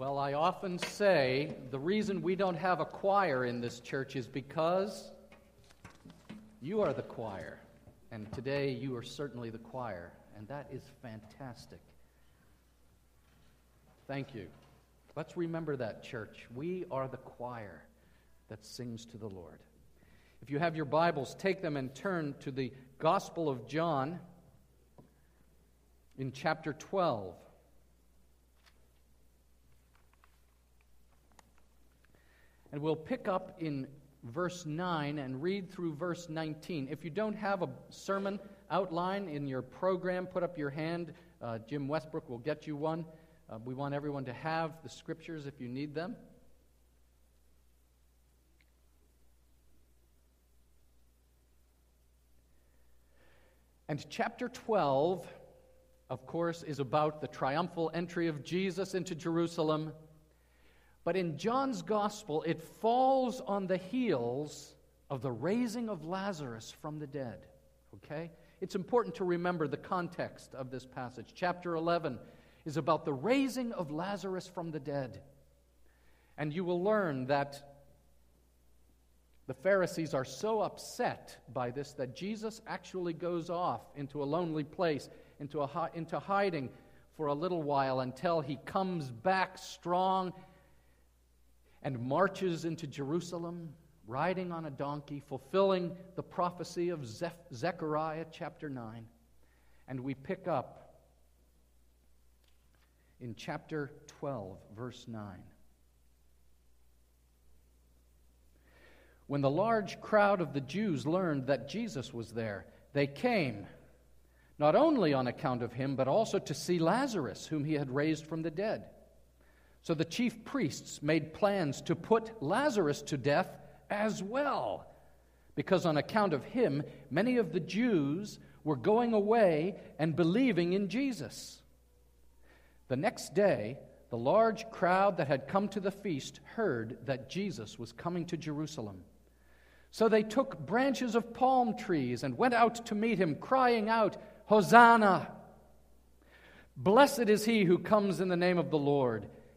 Well, I often say the reason we don't have a choir in this church is because you are the choir. And today you are certainly the choir. And that is fantastic. Thank you. Let's remember that, church. We are the choir that sings to the Lord. If you have your Bibles, take them and turn to the Gospel of John in chapter 12. And we'll pick up in verse 9 and read through verse 19. If you don't have a sermon outline in your program, put up your hand. Uh, Jim Westbrook will get you one. Uh, we want everyone to have the scriptures if you need them. And chapter 12, of course, is about the triumphal entry of Jesus into Jerusalem but in John's gospel, it falls on the heels of the raising of Lazarus from the dead. Okay? It's important to remember the context of this passage. Chapter 11 is about the raising of Lazarus from the dead. And you will learn that the Pharisees are so upset by this that Jesus actually goes off into a lonely place, into, a, into hiding for a little while until he comes back strong and marches into Jerusalem riding on a donkey, fulfilling the prophecy of Zechariah chapter 9. And we pick up in chapter 12, verse 9. When the large crowd of the Jews learned that Jesus was there, they came, not only on account of him, but also to see Lazarus, whom he had raised from the dead. So the chief priests made plans to put Lazarus to death as well, because on account of him, many of the Jews were going away and believing in Jesus. The next day, the large crowd that had come to the feast heard that Jesus was coming to Jerusalem. So they took branches of palm trees and went out to meet him, crying out, Hosanna! Blessed is he who comes in the name of the Lord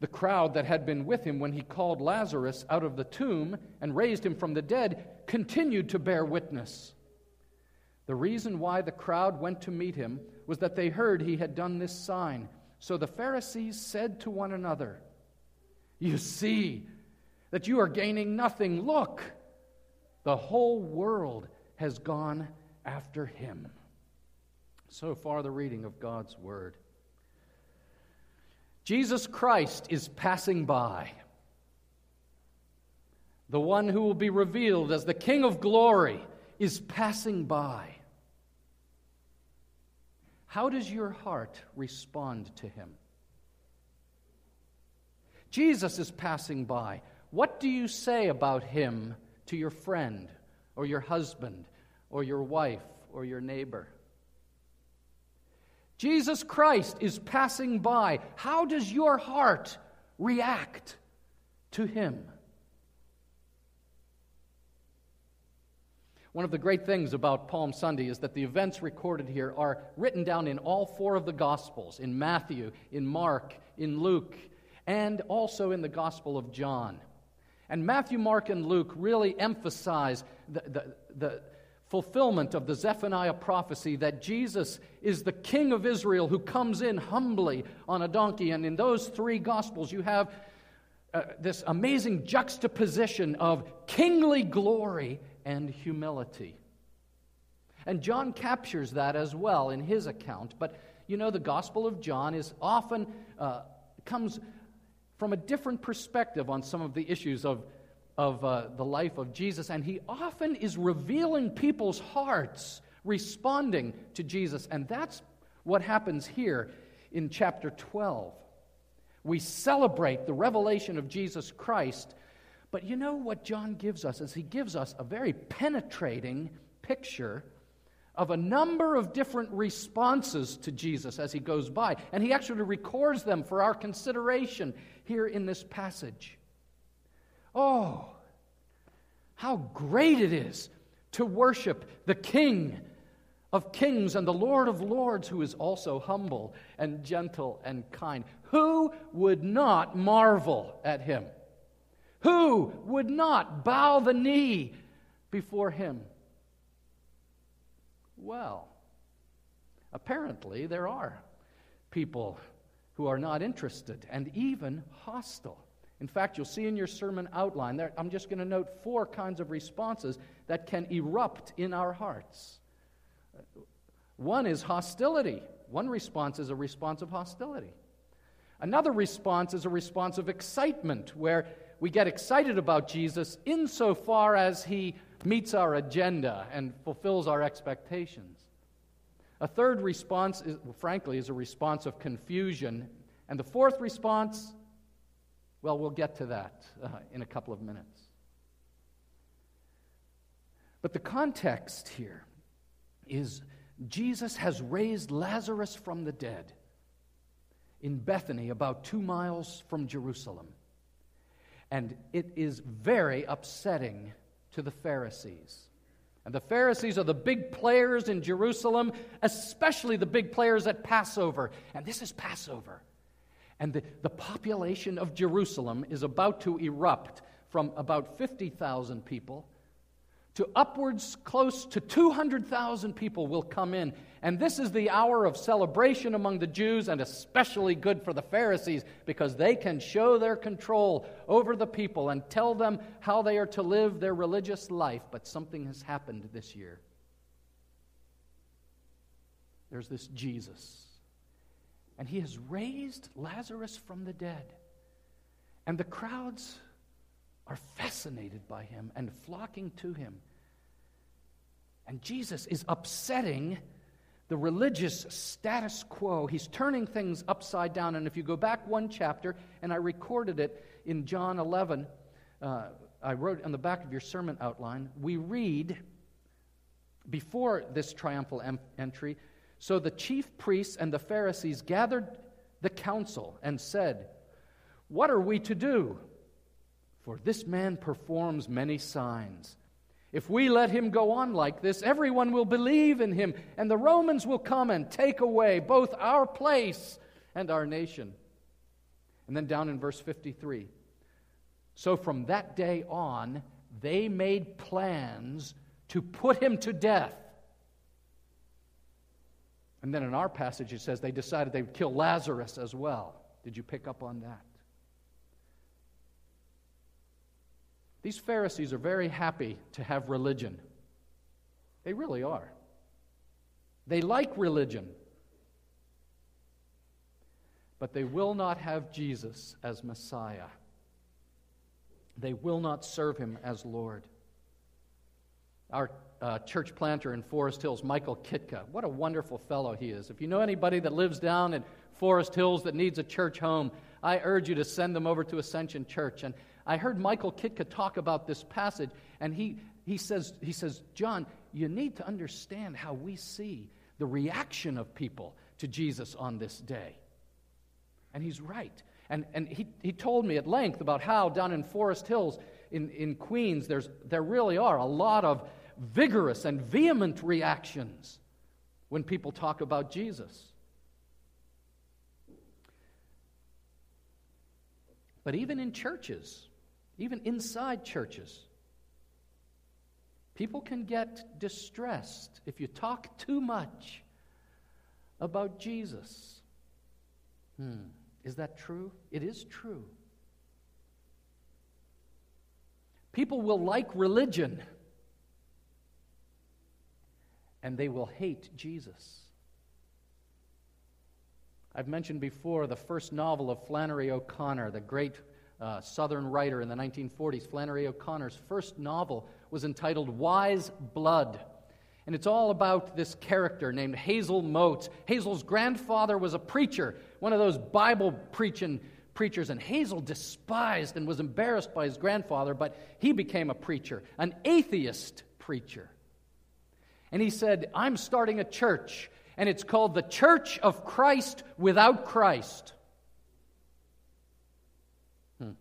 The crowd that had been with him when he called Lazarus out of the tomb and raised him from the dead continued to bear witness. The reason why the crowd went to meet him was that they heard he had done this sign. So the Pharisees said to one another, You see that you are gaining nothing. Look, the whole world has gone after him. So far, the reading of God's word. Jesus Christ is passing by. The one who will be revealed as the King of glory is passing by. How does your heart respond to him? Jesus is passing by. What do you say about him to your friend or your husband or your wife or your neighbor? Jesus Christ is passing by. How does your heart react to him? One of the great things about Palm Sunday is that the events recorded here are written down in all four of the Gospels in Matthew, in Mark, in Luke, and also in the Gospel of John. And Matthew, Mark, and Luke really emphasize the, the, the fulfillment of the Zephaniah prophecy that Jesus is the King of Israel who comes in humbly on a donkey. And in those three Gospels, you have uh, this amazing juxtaposition of kingly glory and humility. And John captures that as well in his account. But you know, the Gospel of John is often uh, comes from a different perspective on some of the issues of of uh, the life of Jesus, and he often is revealing people's hearts responding to Jesus. And that's what happens here in chapter 12. We celebrate the revelation of Jesus Christ But you know what John gives us is he gives us a very penetrating picture of a number of different responses to Jesus as he goes by. And he actually records them for our consideration here in this passage. Oh, how great it is to worship the King of kings and the Lord of lords, who is also humble and gentle and kind. Who would not marvel at him? Who would not bow the knee before him? Well, apparently there are people who are not interested and even hostile. In fact, you'll see in your sermon outline there, I'm just going to note four kinds of responses that can erupt in our hearts. One is hostility. One response is a response of hostility. Another response is a response of excitement, where we get excited about Jesus insofar as he meets our agenda and fulfills our expectations. A third response, is, frankly, is a response of confusion. And the fourth response, well, we'll get to that uh, in a couple of minutes. But the context here is Jesus has raised Lazarus from the dead in Bethany, about two miles from Jerusalem. And it is very upsetting to the Pharisees. And the Pharisees are the big players in Jerusalem, especially the big players at Passover. And this is Passover. And the, the population of Jerusalem is about to erupt from about 50,000 people to upwards close to 200,000 people will come in. And this is the hour of celebration among the Jews, and especially good for the Pharisees because they can show their control over the people and tell them how they are to live their religious life. But something has happened this year. There's this Jesus, and he has raised Lazarus from the dead. And the crowds are fascinated by him and flocking to him. And Jesus is upsetting the religious status quo. He's turning things upside down. And if you go back one chapter, and I recorded it in John 11, uh, I wrote on the back of your sermon outline, we read before this triumphal em- entry So the chief priests and the Pharisees gathered the council and said, What are we to do? For this man performs many signs. If we let him go on like this, everyone will believe in him, and the Romans will come and take away both our place and our nation. And then down in verse 53 So from that day on, they made plans to put him to death. And then in our passage, it says they decided they would kill Lazarus as well. Did you pick up on that? These Pharisees are very happy to have religion. They really are. They like religion. But they will not have Jesus as Messiah. They will not serve him as Lord. Our uh, church planter in Forest Hills, Michael Kitka, what a wonderful fellow he is. If you know anybody that lives down in Forest Hills that needs a church home, I urge you to send them over to Ascension Church. And I heard Michael Kitka talk about this passage, and he, he, says, he says, John, you need to understand how we see the reaction of people to Jesus on this day. And he's right. And, and he, he told me at length about how down in Forest Hills in, in Queens, there's, there really are a lot of vigorous and vehement reactions when people talk about Jesus. But even in churches, even inside churches. People can get distressed if you talk too much about Jesus. Hmm. Is that true? It is true. People will like religion and they will hate Jesus. I've mentioned before the first novel of Flannery O'Connor, the great uh, Southern writer in the 1940s, Flannery O'Connor's first novel was entitled Wise Blood. And it's all about this character named Hazel Motes. Hazel's grandfather was a preacher, one of those Bible preaching preachers, and Hazel despised and was embarrassed by his grandfather, but he became a preacher, an atheist preacher. And he said, I'm starting a church, and it's called the Church of Christ without Christ. Hmm.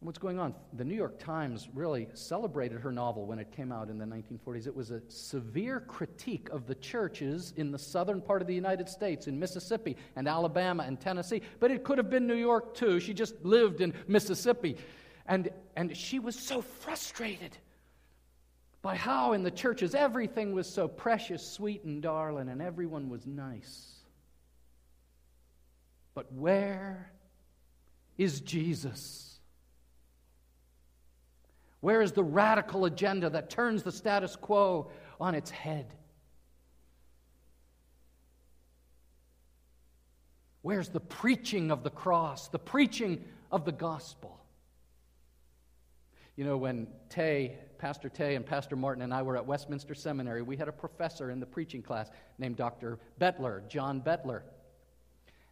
what's going on? The New York Times really celebrated her novel when it came out in the 1940s. It was a severe critique of the churches in the southern part of the United States, in Mississippi and Alabama and Tennessee. But it could have been New York too. She just lived in Mississippi. And, and she was so frustrated by how in the churches everything was so precious, sweet, and darling, and everyone was nice. But where is Jesus? Where is the radical agenda that turns the status quo on its head? Where's the preaching of the cross, the preaching of the gospel? You know, when Tay, Pastor Tay, and Pastor Martin and I were at Westminster Seminary, we had a professor in the preaching class named Dr. Bettler, John Bettler.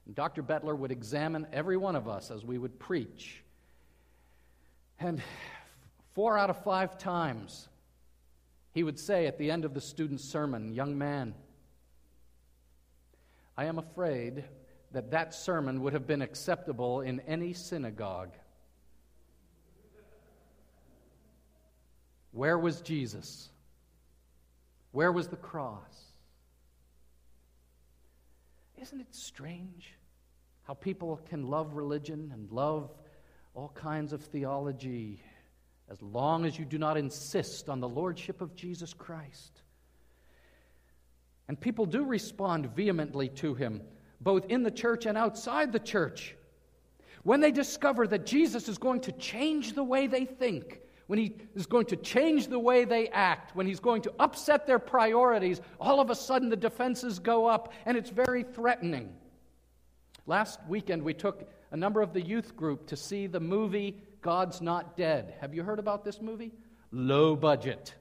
And Dr. Bettler would examine every one of us as we would preach. And Four out of five times, he would say at the end of the student's sermon, Young man, I am afraid that that sermon would have been acceptable in any synagogue. Where was Jesus? Where was the cross? Isn't it strange how people can love religion and love all kinds of theology as long as you do not insist on the lordship of Jesus Christ. And people do respond vehemently to him, both in the church and outside the church. When they discover that Jesus is going to change the way they think, when he is going to change the way they act, when he's going to upset their priorities, all of a sudden the defenses go up and it's very threatening. Last weekend, we took a number of the youth group to see the movie God's Not Dead. Have you heard about this movie? Low budget,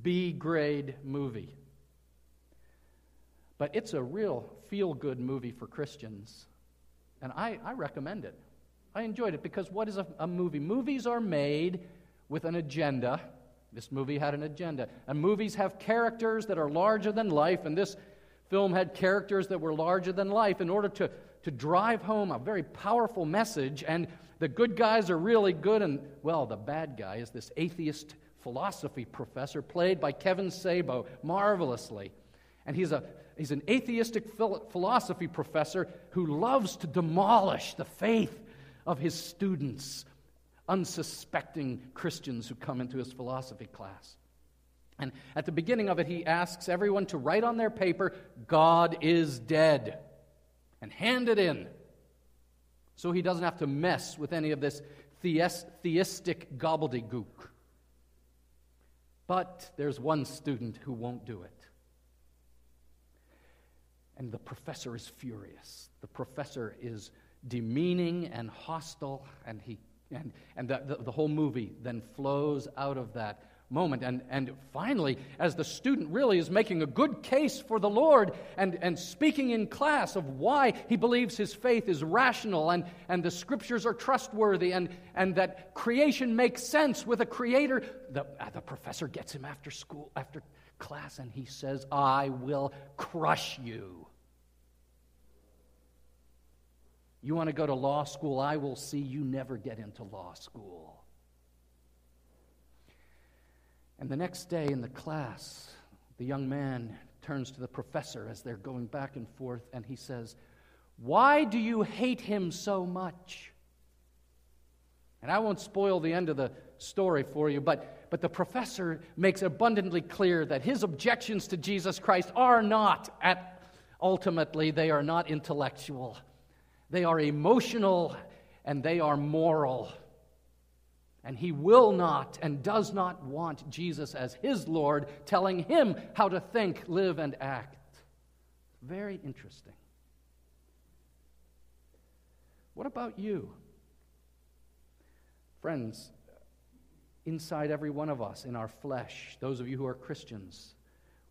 B grade movie. But it's a real feel good movie for Christians. And I, I, recommend it. I enjoyed it because what is a, a movie? Movies are made with an agenda. This movie had an agenda. And movies have characters that are larger than life, and this film had characters that were larger than life in order to, to drive home a very powerful message. And the good guys are really good, and, well, the bad guy is this atheist philosophy professor played by Kevin Sorbo marvelously. And he's, a, he's an atheistic philosophy professor who loves to demolish the faith of his students, unsuspecting Christians who come into his philosophy class. And at the beginning of it, he asks everyone to write on their paper, God is dead, and hand it in so he doesn't have to mess with any of this theistic gobbledygook. But there's one student who won't do it. And the professor is furious. The professor is demeaning and hostile, and, he, and, and the, the, the whole movie then flows out of that moment. And, and finally, as the student really is making a good case for the Lord and, and speaking in class of why he believes his faith is rational and, and the scriptures are trustworthy and, and that creation makes sense with a creator, the, uh, the professor gets him after school, after class, and he says, I will crush you. You want to go to law school? I will see you never get into law school. And the next day in the class, the young man turns to the professor as they're going back and forth, and he says, Why do you hate him so much? And I won't spoil the end of the story for you, but, but the professor makes abundantly clear that his objections to Jesus Christ are not, at, ultimately, they are not intellectual. They are emotional and they are moral. And he will not and does not want Jesus as his Lord, telling him how to think, live, and act. Very interesting. What about you? Friends, inside every one of us, in our flesh, those of you who are Christians,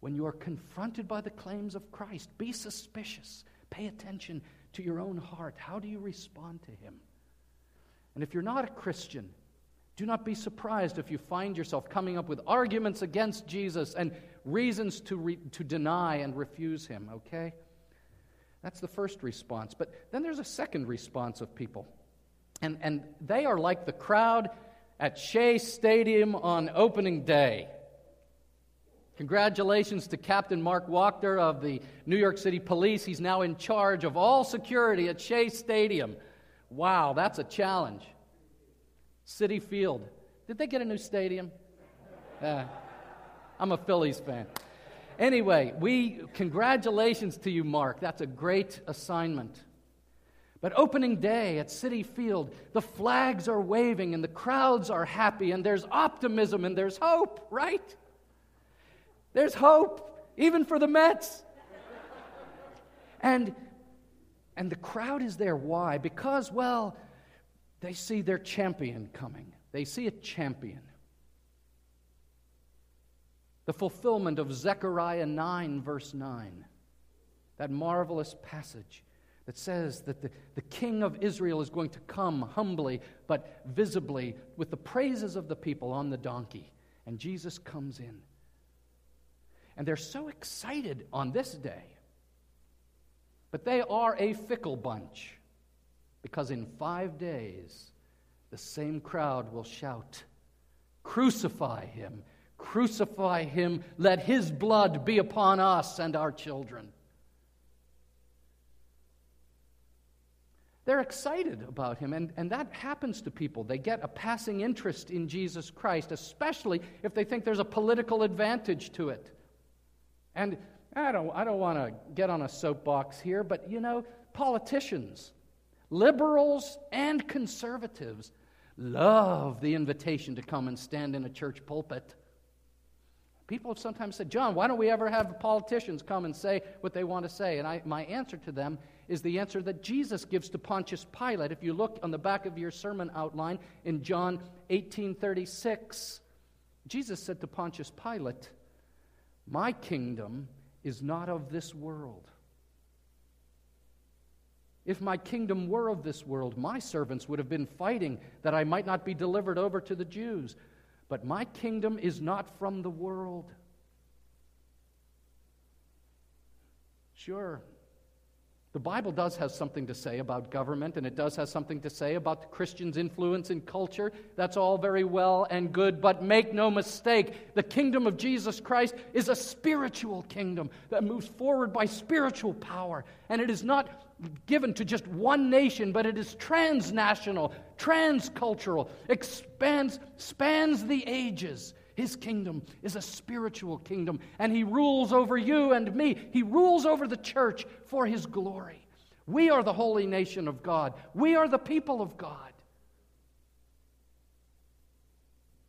when you are confronted by the claims of Christ, be suspicious. Pay attention to your own heart. How do you respond to him? And if you're not a Christian, do not be surprised if you find yourself coming up with arguments against Jesus and reasons to, re- to deny and refuse him, okay? That's the first response. But then there's a second response of people. And, and they are like the crowd at Shea Stadium on opening day. Congratulations to Captain Mark Wachter of the New York City Police. He's now in charge of all security at Shea Stadium. Wow, that's a challenge. Citi Field. Did they get a new stadium? Uh, I'm a Phillies fan. Anyway, we congratulations to you, Mark. That's a great assignment. But opening day at Citi Field, the flags are waving and the crowds are happy and there's optimism and there's hope, right? There's hope, even for the Mets. And, and the crowd is there. Why? Because, well, they see their champion coming. They see a champion. The fulfillment of Zechariah 9, verse 9. That marvelous passage that says that the, the king of Israel is going to come humbly but visibly with the praises of the people on the donkey. And Jesus comes in. And they're so excited on this day. But they are a fickle bunch because in five days, the same crowd will shout, Crucify him! Crucify him! Let his blood be upon us and our children. They're excited about him, and, and that happens to people. They get a passing interest in Jesus Christ, especially if they think there's a political advantage to it. And I don't, I don't want to get on a soapbox here, but you know, politicians, liberals and conservatives, love the invitation to come and stand in a church pulpit. People have sometimes said, John, why don't we ever have politicians come and say what they want to say? And I, my answer to them is the answer that Jesus gives to Pontius Pilate. If you look on the back of your sermon outline in John 18:36, Jesus said to Pontius Pilate, my kingdom is not of this world. If my kingdom were of this world, my servants would have been fighting that I might not be delivered over to the Jews. But my kingdom is not from the world. Sure, the Bible does have something to say about government, and it does have something to say about the Christian's influence in culture. That's all very well and good, but make no mistake, the kingdom of Jesus Christ is a spiritual kingdom that moves forward by spiritual power. And it is not given to just one nation, but it is transnational, transcultural, expands, spans the ages. His kingdom is a spiritual kingdom, and He rules over you and me. He rules over the church for His glory. We are the holy nation of God, we are the people of God.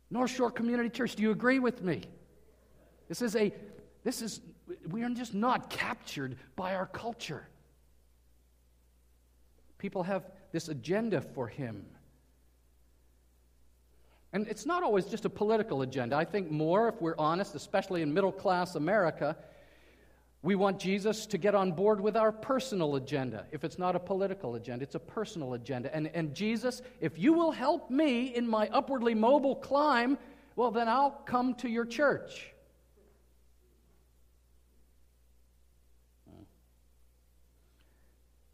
North Shore Community Church, do you agree with me? This is a, this is, we are just not captured by our culture. People have this agenda for Him. And it's not always just a political agenda. I think more, if we're honest, especially in middle class America, we want Jesus to get on board with our personal agenda. If it's not a political agenda, it's a personal agenda. And, and Jesus, if you will help me in my upwardly mobile climb, well, then I'll come to your church.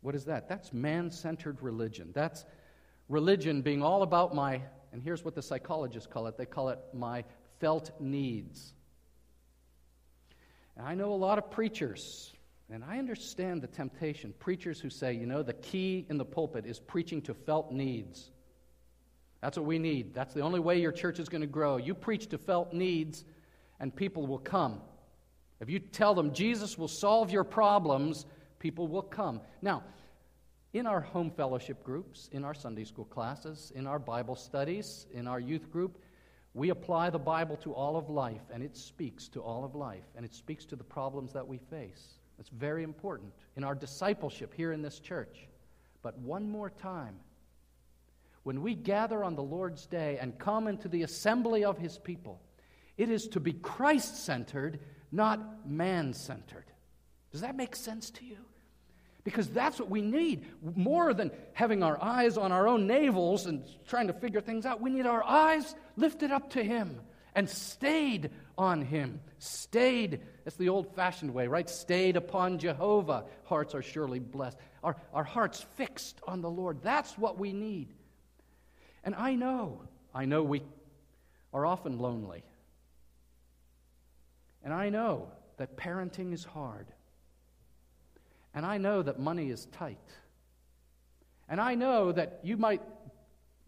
What is that? That's man centered religion. That's religion being all about my and here's what the psychologists call it they call it my felt needs. And I know a lot of preachers, and I understand the temptation. Preachers who say, you know, the key in the pulpit is preaching to felt needs. That's what we need. That's the only way your church is going to grow. You preach to felt needs, and people will come. If you tell them Jesus will solve your problems, people will come. Now, in our home fellowship groups, in our Sunday school classes, in our Bible studies, in our youth group, we apply the Bible to all of life, and it speaks to all of life, and it speaks to the problems that we face. That's very important in our discipleship here in this church. But one more time, when we gather on the Lord's day and come into the assembly of His people, it is to be Christ centered, not man centered. Does that make sense to you? Because that's what we need. More than having our eyes on our own navels and trying to figure things out, we need our eyes lifted up to Him and stayed on Him. Stayed, that's the old fashioned way, right? Stayed upon Jehovah. Hearts are surely blessed. Our, our hearts fixed on the Lord. That's what we need. And I know, I know we are often lonely. And I know that parenting is hard. And I know that money is tight. And I know that you might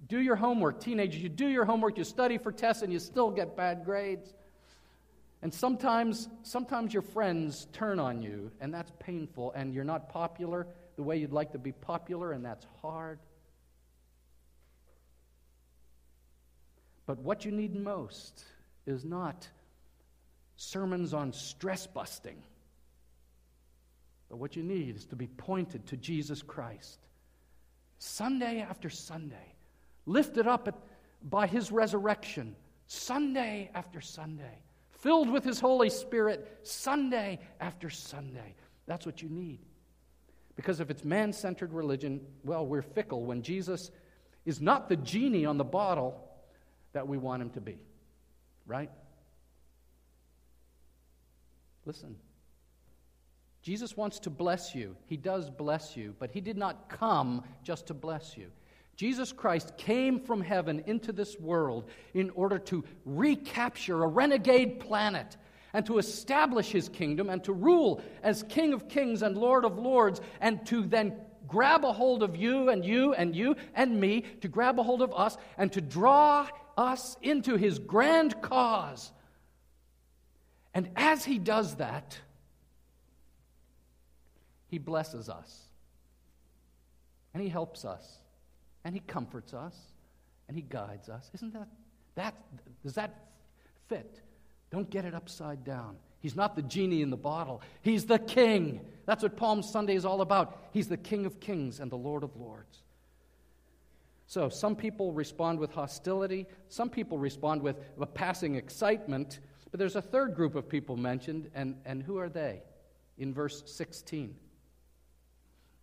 do your homework, teenagers, you do your homework, you study for tests, and you still get bad grades. And sometimes, sometimes your friends turn on you, and that's painful, and you're not popular the way you'd like to be popular, and that's hard. But what you need most is not sermons on stress busting. But what you need is to be pointed to Jesus Christ. Sunday after Sunday, lifted up at, by his resurrection, Sunday after Sunday, filled with his Holy Spirit, Sunday after Sunday. That's what you need. Because if it's man centered religion, well, we're fickle when Jesus is not the genie on the bottle that we want him to be. Right? Listen. Jesus wants to bless you. He does bless you, but He did not come just to bless you. Jesus Christ came from heaven into this world in order to recapture a renegade planet and to establish His kingdom and to rule as King of kings and Lord of lords and to then grab a hold of you and you and you and me, to grab a hold of us and to draw us into His grand cause and as he does that, he blesses us. And he helps us. And he comforts us. And he guides us. Isn't that, that does that fit? Don't get it upside down. He's not the genie in the bottle. He's the king. That's what Palm Sunday is all about. He's the king of kings and the lord of lords. So, some people respond with hostility. Some people respond with a passing excitement. But there's a third group of people mentioned, and, and who are they? In verse 16.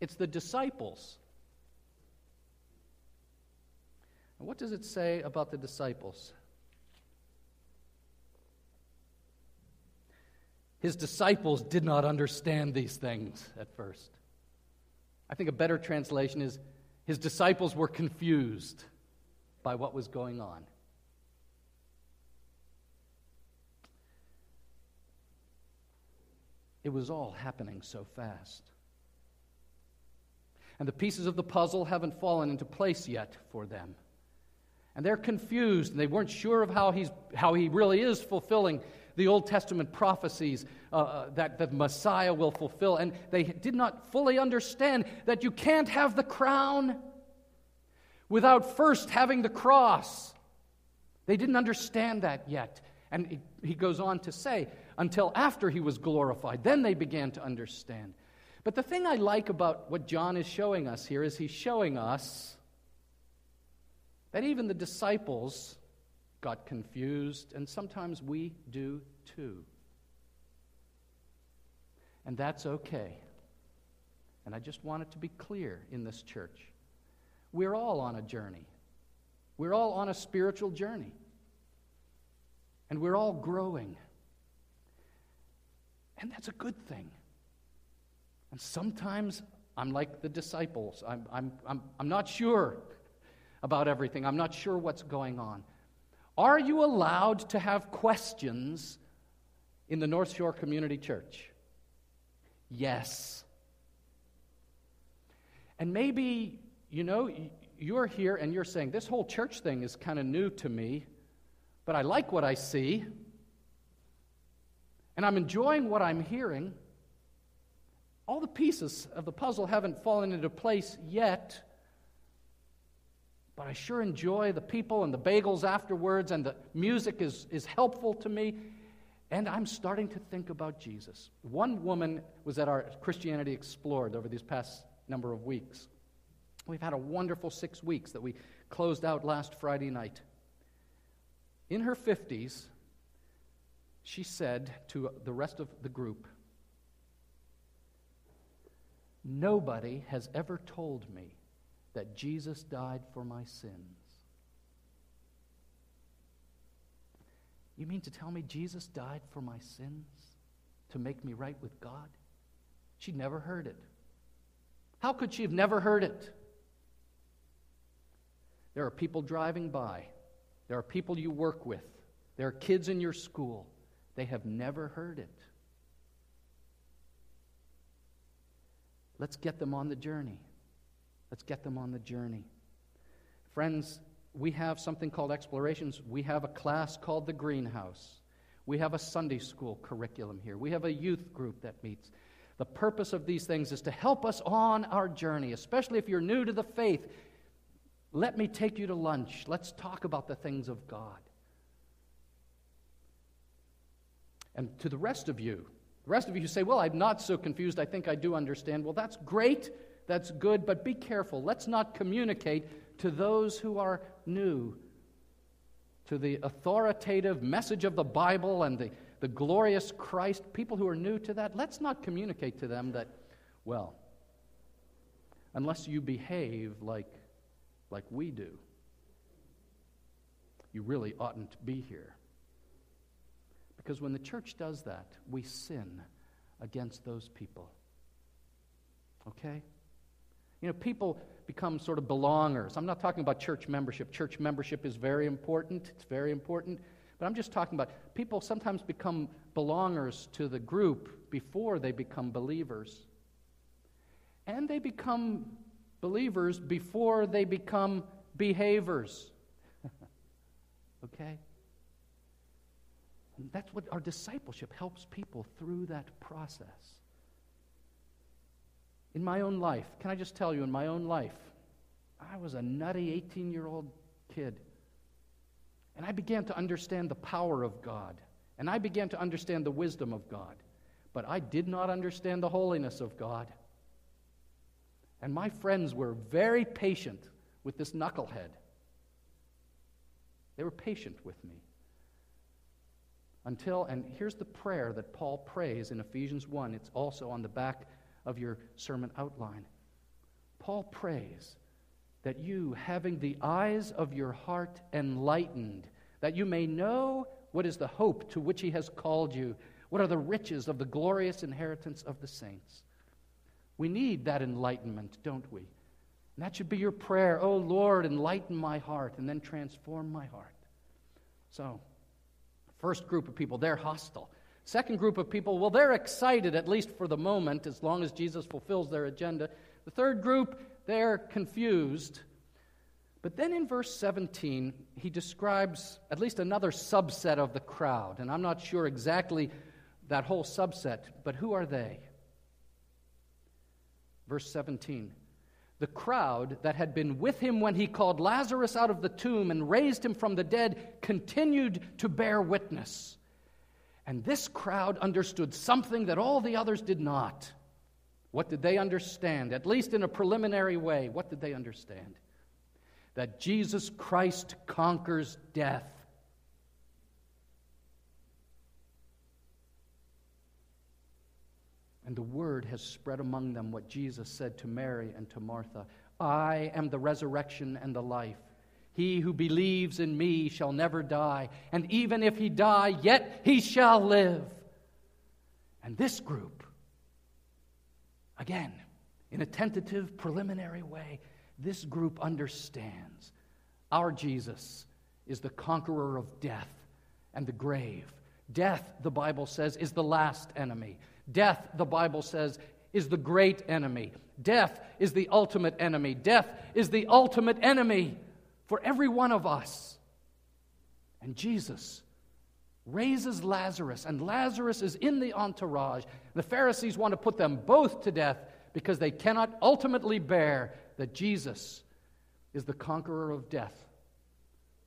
It's the disciples. What does it say about the disciples? His disciples did not understand these things at first. I think a better translation is his disciples were confused by what was going on. It was all happening so fast. And the pieces of the puzzle haven't fallen into place yet for them. And they're confused, and they weren't sure of how, he's, how he really is fulfilling the Old Testament prophecies uh, uh that the Messiah will fulfill. And they did not fully understand that you can't have the crown without first having the cross. They didn't understand that yet. And he goes on to say, until after he was glorified. Then they began to understand. But the thing I like about what John is showing us here is he's showing us that even the disciples got confused, and sometimes we do too. And that's okay. And I just want it to be clear in this church. We're all on a journey. We're all on a spiritual journey. And we're all growing. And that's a good thing. And sometimes I'm like the disciples. I'm, I'm, I'm, I'm not sure about everything, I'm not sure what's going on. Are you allowed to have questions in the North Shore Community Church? Yes. And maybe, you know, you're here and you're saying, this whole church thing is kind of new to me, but I like what I see and I'm enjoying what I'm hearing. All the pieces of the puzzle haven't fallen into place yet, but I sure enjoy the people and the bagels afterwards, and the music is, is helpful to me. And I'm starting to think about Jesus. One woman was at our Christianity Explored over these past number of weeks. We've had a wonderful six weeks that we closed out last Friday night. In her 50s, she said to the rest of the group, Nobody has ever told me that Jesus died for my sins. You mean to tell me Jesus died for my sins to make me right with God? She'd never heard it. How could she have never heard it? There are people driving by, there are people you work with, there are kids in your school. They have never heard it. Let's get them on the journey. Let's get them on the journey. Friends, we have something called explorations. We have a class called the Greenhouse. We have a Sunday school curriculum here. We have a youth group that meets. The purpose of these things is to help us on our journey, especially if you're new to the faith. Let me take you to lunch. Let's talk about the things of God. And to the rest of you, the rest of you who say, Well, I'm not so confused, I think I do understand. Well, that's great, that's good, but be careful. Let's not communicate to those who are new to the authoritative message of the Bible and the, the glorious Christ, people who are new to that, let's not communicate to them that, well, unless you behave like, like we do, you really oughtn't to be here. Because when the church does that, we sin against those people. Okay? You know, people become sort of belongers. I'm not talking about church membership. Church membership is very important, it's very important. But I'm just talking about people sometimes become belongers to the group before they become believers. And they become believers before they become behaviors. okay? That's what our discipleship helps people through that process. In my own life, can I just tell you, in my own life, I was a nutty 18 year old kid. And I began to understand the power of God. And I began to understand the wisdom of God. But I did not understand the holiness of God. And my friends were very patient with this knucklehead. They were patient with me. Until, and here's the prayer that Paul prays in Ephesians 1. It's also on the back of your sermon outline. Paul prays that you, having the eyes of your heart enlightened, that you may know what is the hope to which he has called you, what are the riches of the glorious inheritance of the saints. We need that enlightenment, don't we? And that should be your prayer. Oh Lord, enlighten my heart and then transform my heart. So, First group of people, they're hostile. Second group of people, well, they're excited, at least for the moment, as long as Jesus fulfills their agenda. The third group, they're confused. But then in verse 17, he describes at least another subset of the crowd. And I'm not sure exactly that whole subset, but who are they? Verse 17 the crowd that had been with him when he called Lazarus out of the tomb and raised him from the dead continued to bear witness. And this crowd understood something that all the others did not. What did they understand? At least in a preliminary way, what did they understand? That Jesus Christ conquers death. And the word has spread among them what Jesus said to Mary and to Martha I am the resurrection and the life. He who believes in me shall never die, and even if he die, yet he shall live. And this group, again, in a tentative, preliminary way, this group understands our Jesus is the conqueror of death and the grave. Death, the Bible says, is the last enemy. Death, the Bible says, is the great enemy. Death is the ultimate enemy. Death is the ultimate enemy for every one of us. And Jesus raises Lazarus, and Lazarus is in the entourage. The Pharisees want to put them both to death because they cannot ultimately bear that Jesus is the conqueror of death.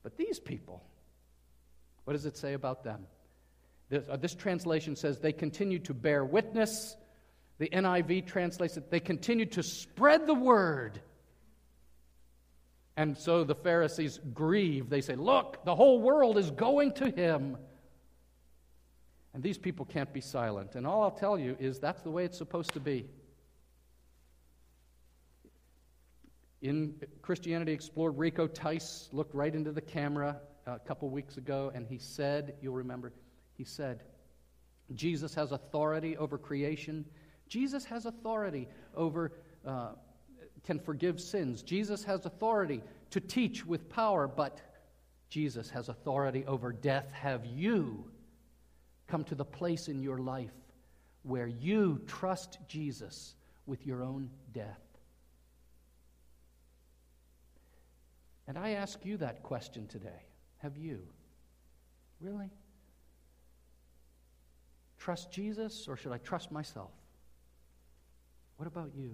But these people, what does it say about them? This, uh, this translation says they continued to bear witness. The NIV translates it, they continued to spread the word. And so the Pharisees grieve. They say, Look, the whole world is going to him. And these people can't be silent. And all I'll tell you is that's the way it's supposed to be. In Christianity Explored, Rico Tice looked right into the camera a couple weeks ago and he said, you'll remember, he said, Jesus has authority over creation. Jesus has authority over, uh, can forgive sins. Jesus has authority to teach with power, but Jesus has authority over death. Have you come to the place in your life where you trust Jesus with your own death? And I ask you that question today. Have you? Really? Trust Jesus or should I trust myself? What about you?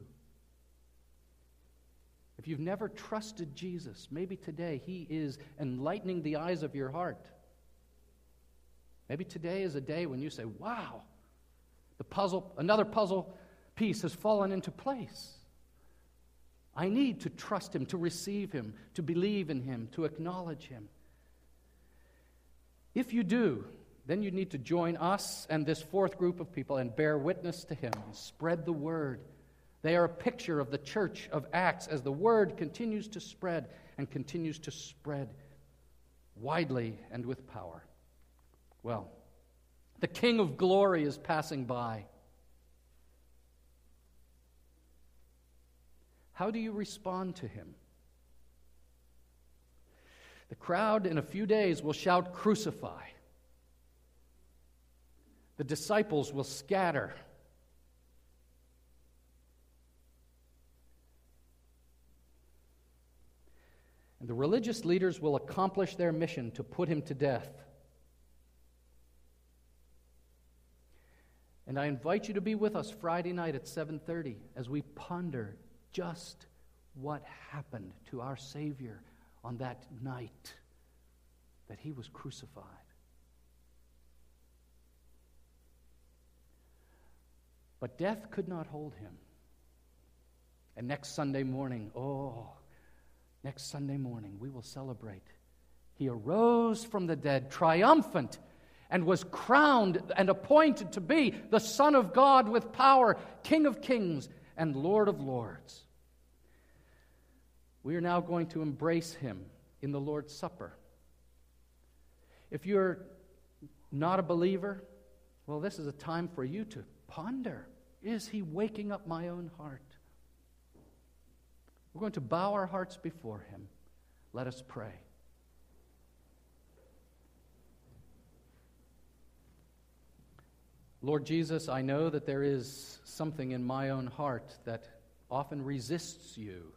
If you've never trusted Jesus, maybe today He is enlightening the eyes of your heart. Maybe today is a day when you say, Wow, the puzzle, another puzzle piece has fallen into place. I need to trust Him, to receive Him, to believe in Him, to acknowledge Him. If you do, then you need to join us and this fourth group of people and bear witness to Him and spread the word. They are a picture of the church of Acts as the word continues to spread and continues to spread widely and with power. Well, the King of glory is passing by. How do you respond to him? The crowd in a few days will shout, Crucify. The disciples will scatter. And the religious leaders will accomplish their mission to put him to death. And I invite you to be with us Friday night at 7:30 as we ponder just what happened to our Savior on that night that he was crucified. But death could not hold him. And next Sunday morning, oh, next Sunday morning, we will celebrate. He arose from the dead, triumphant, and was crowned and appointed to be the Son of God with power, King of kings and Lord of lords. We are now going to embrace him in the Lord's Supper. If you're not a believer, well, this is a time for you to ponder Is he waking up my own heart? We're going to bow our hearts before him. Let us pray. Lord Jesus, I know that there is something in my own heart that often resists you.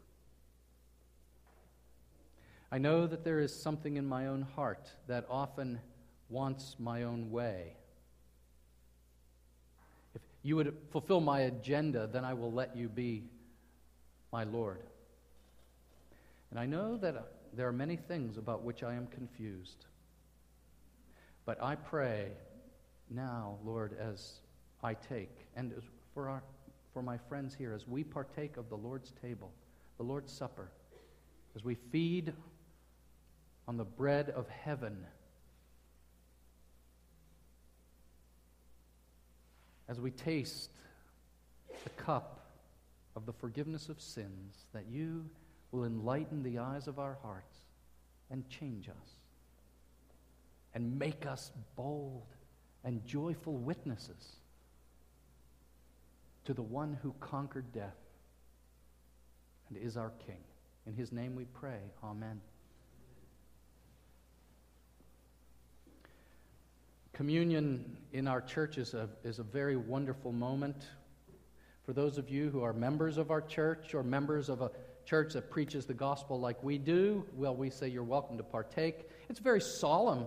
I know that there is something in my own heart that often wants my own way. You would fulfill my agenda, then I will let you be my Lord. And I know that uh, there are many things about which I am confused. But I pray now, Lord, as I take, and for, our, for my friends here, as we partake of the Lord's table, the Lord's Supper, as we feed on the bread of heaven, as we taste the cup of the forgiveness of sins, that you will enlighten the eyes of our hearts and change us and make us bold and joyful witnesses to the one who conquered death and is our King. In his name we pray. Amen. Communion in our church is a, is a very wonderful moment. For those of you who are members of our church or members of a church that preaches the gospel like we do, well, we say you're welcome to partake. It's a very solemn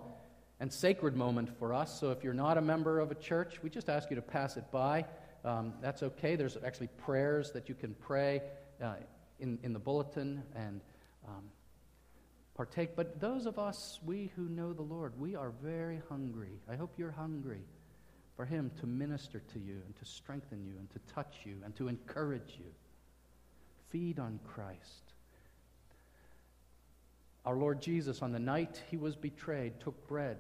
and sacred moment for us. So if you're not a member of a church, we just ask you to pass it by. Um, that's okay. There's actually prayers that you can pray uh, in, in the bulletin and um, partake. But those of us, we who know the Lord, we are very hungry. I hope you're hungry for Him to minister to you and to strengthen you and to touch you and to encourage you. Feed on Christ. Our Lord Jesus, on the night he was betrayed, took bread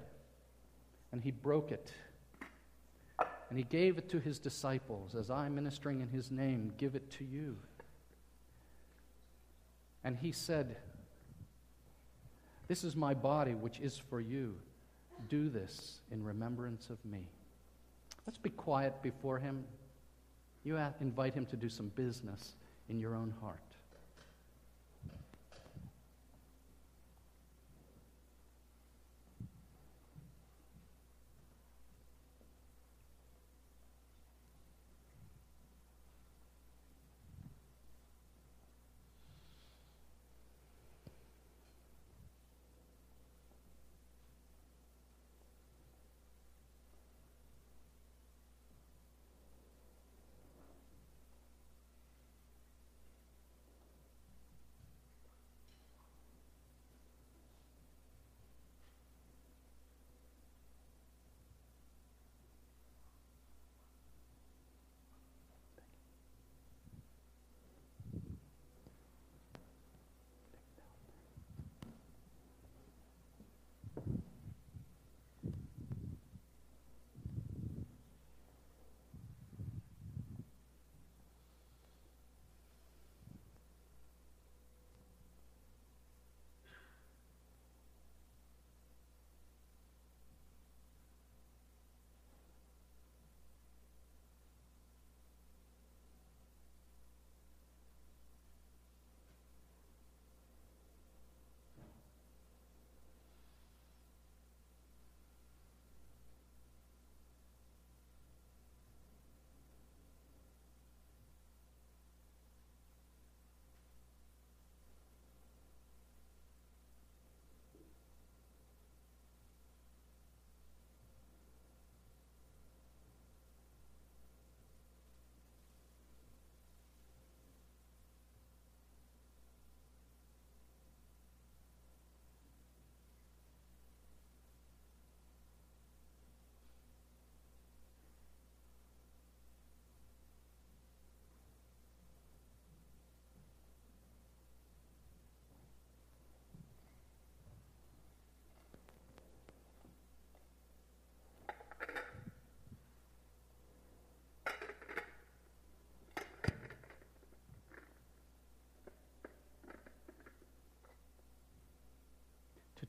and he broke it. And he gave it to his disciples. As I'm ministering in his name, give it to you. And he said, This is my body, which is for you. Do this in remembrance of me. Let's be quiet before him. You invite him to do some business in your own heart.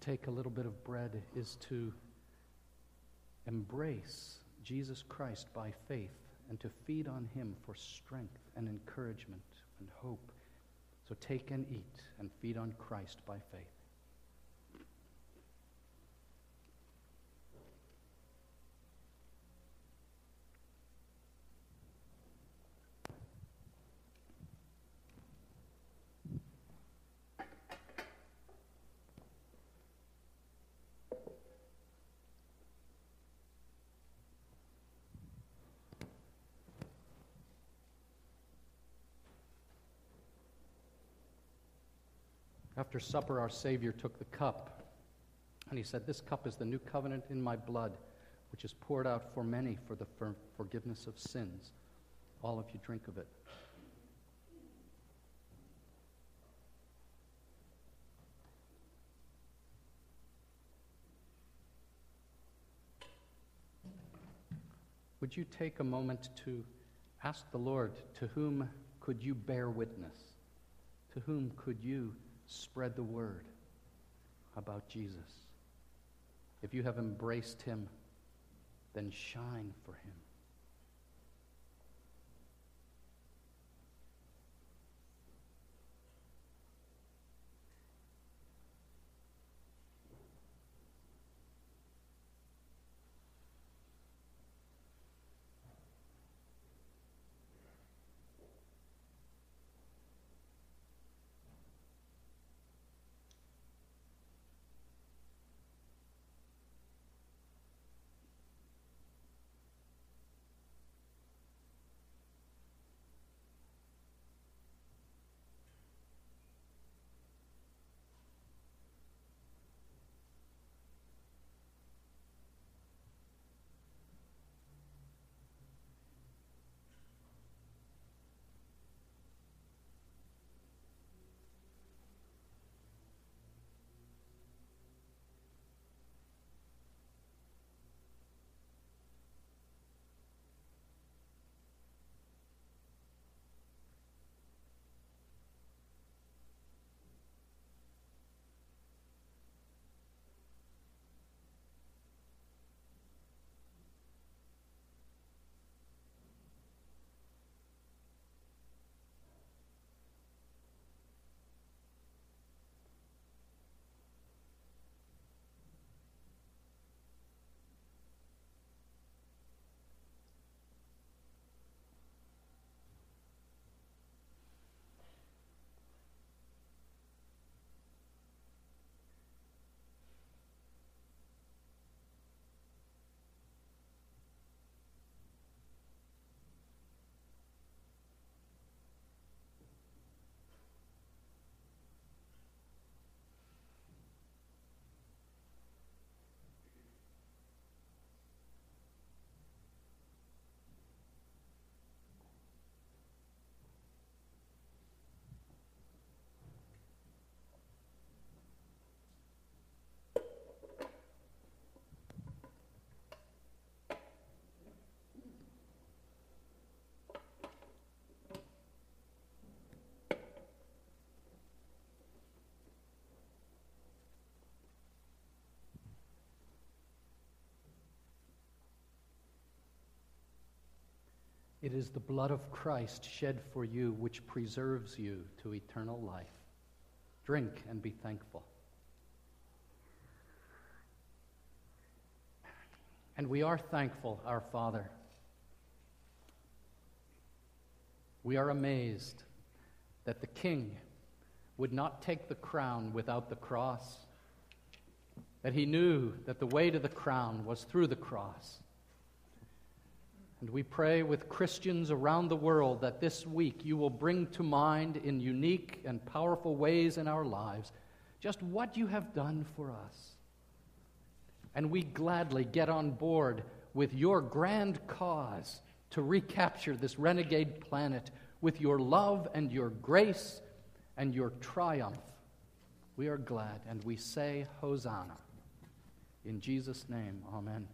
Take a little bit of bread is to embrace Jesus Christ by faith and to feed on him for strength and encouragement and hope. So take and eat and feed on Christ by faith. After supper, our Savior took the cup, and he said, This cup is the new covenant in my blood, which is poured out for many for the for forgiveness of sins. All of you drink of it. Would you take a moment to ask the Lord, to whom could you bear witness? To whom could you spread the word about Jesus. If you have embraced him, then shine for him. It is the blood of Christ shed for you which preserves you to eternal life. Drink and be thankful. And we are thankful, our Father. We are amazed that the King would not take the crown without the cross, that he knew that the way to the crown was through the cross. And we pray with Christians around the world that this week you will bring to mind in unique and powerful ways in our lives just what you have done for us. And we gladly get on board with your grand cause to recapture this renegade planet with your love and your grace and your triumph. We are glad and we say, Hosanna. In Jesus' name, amen.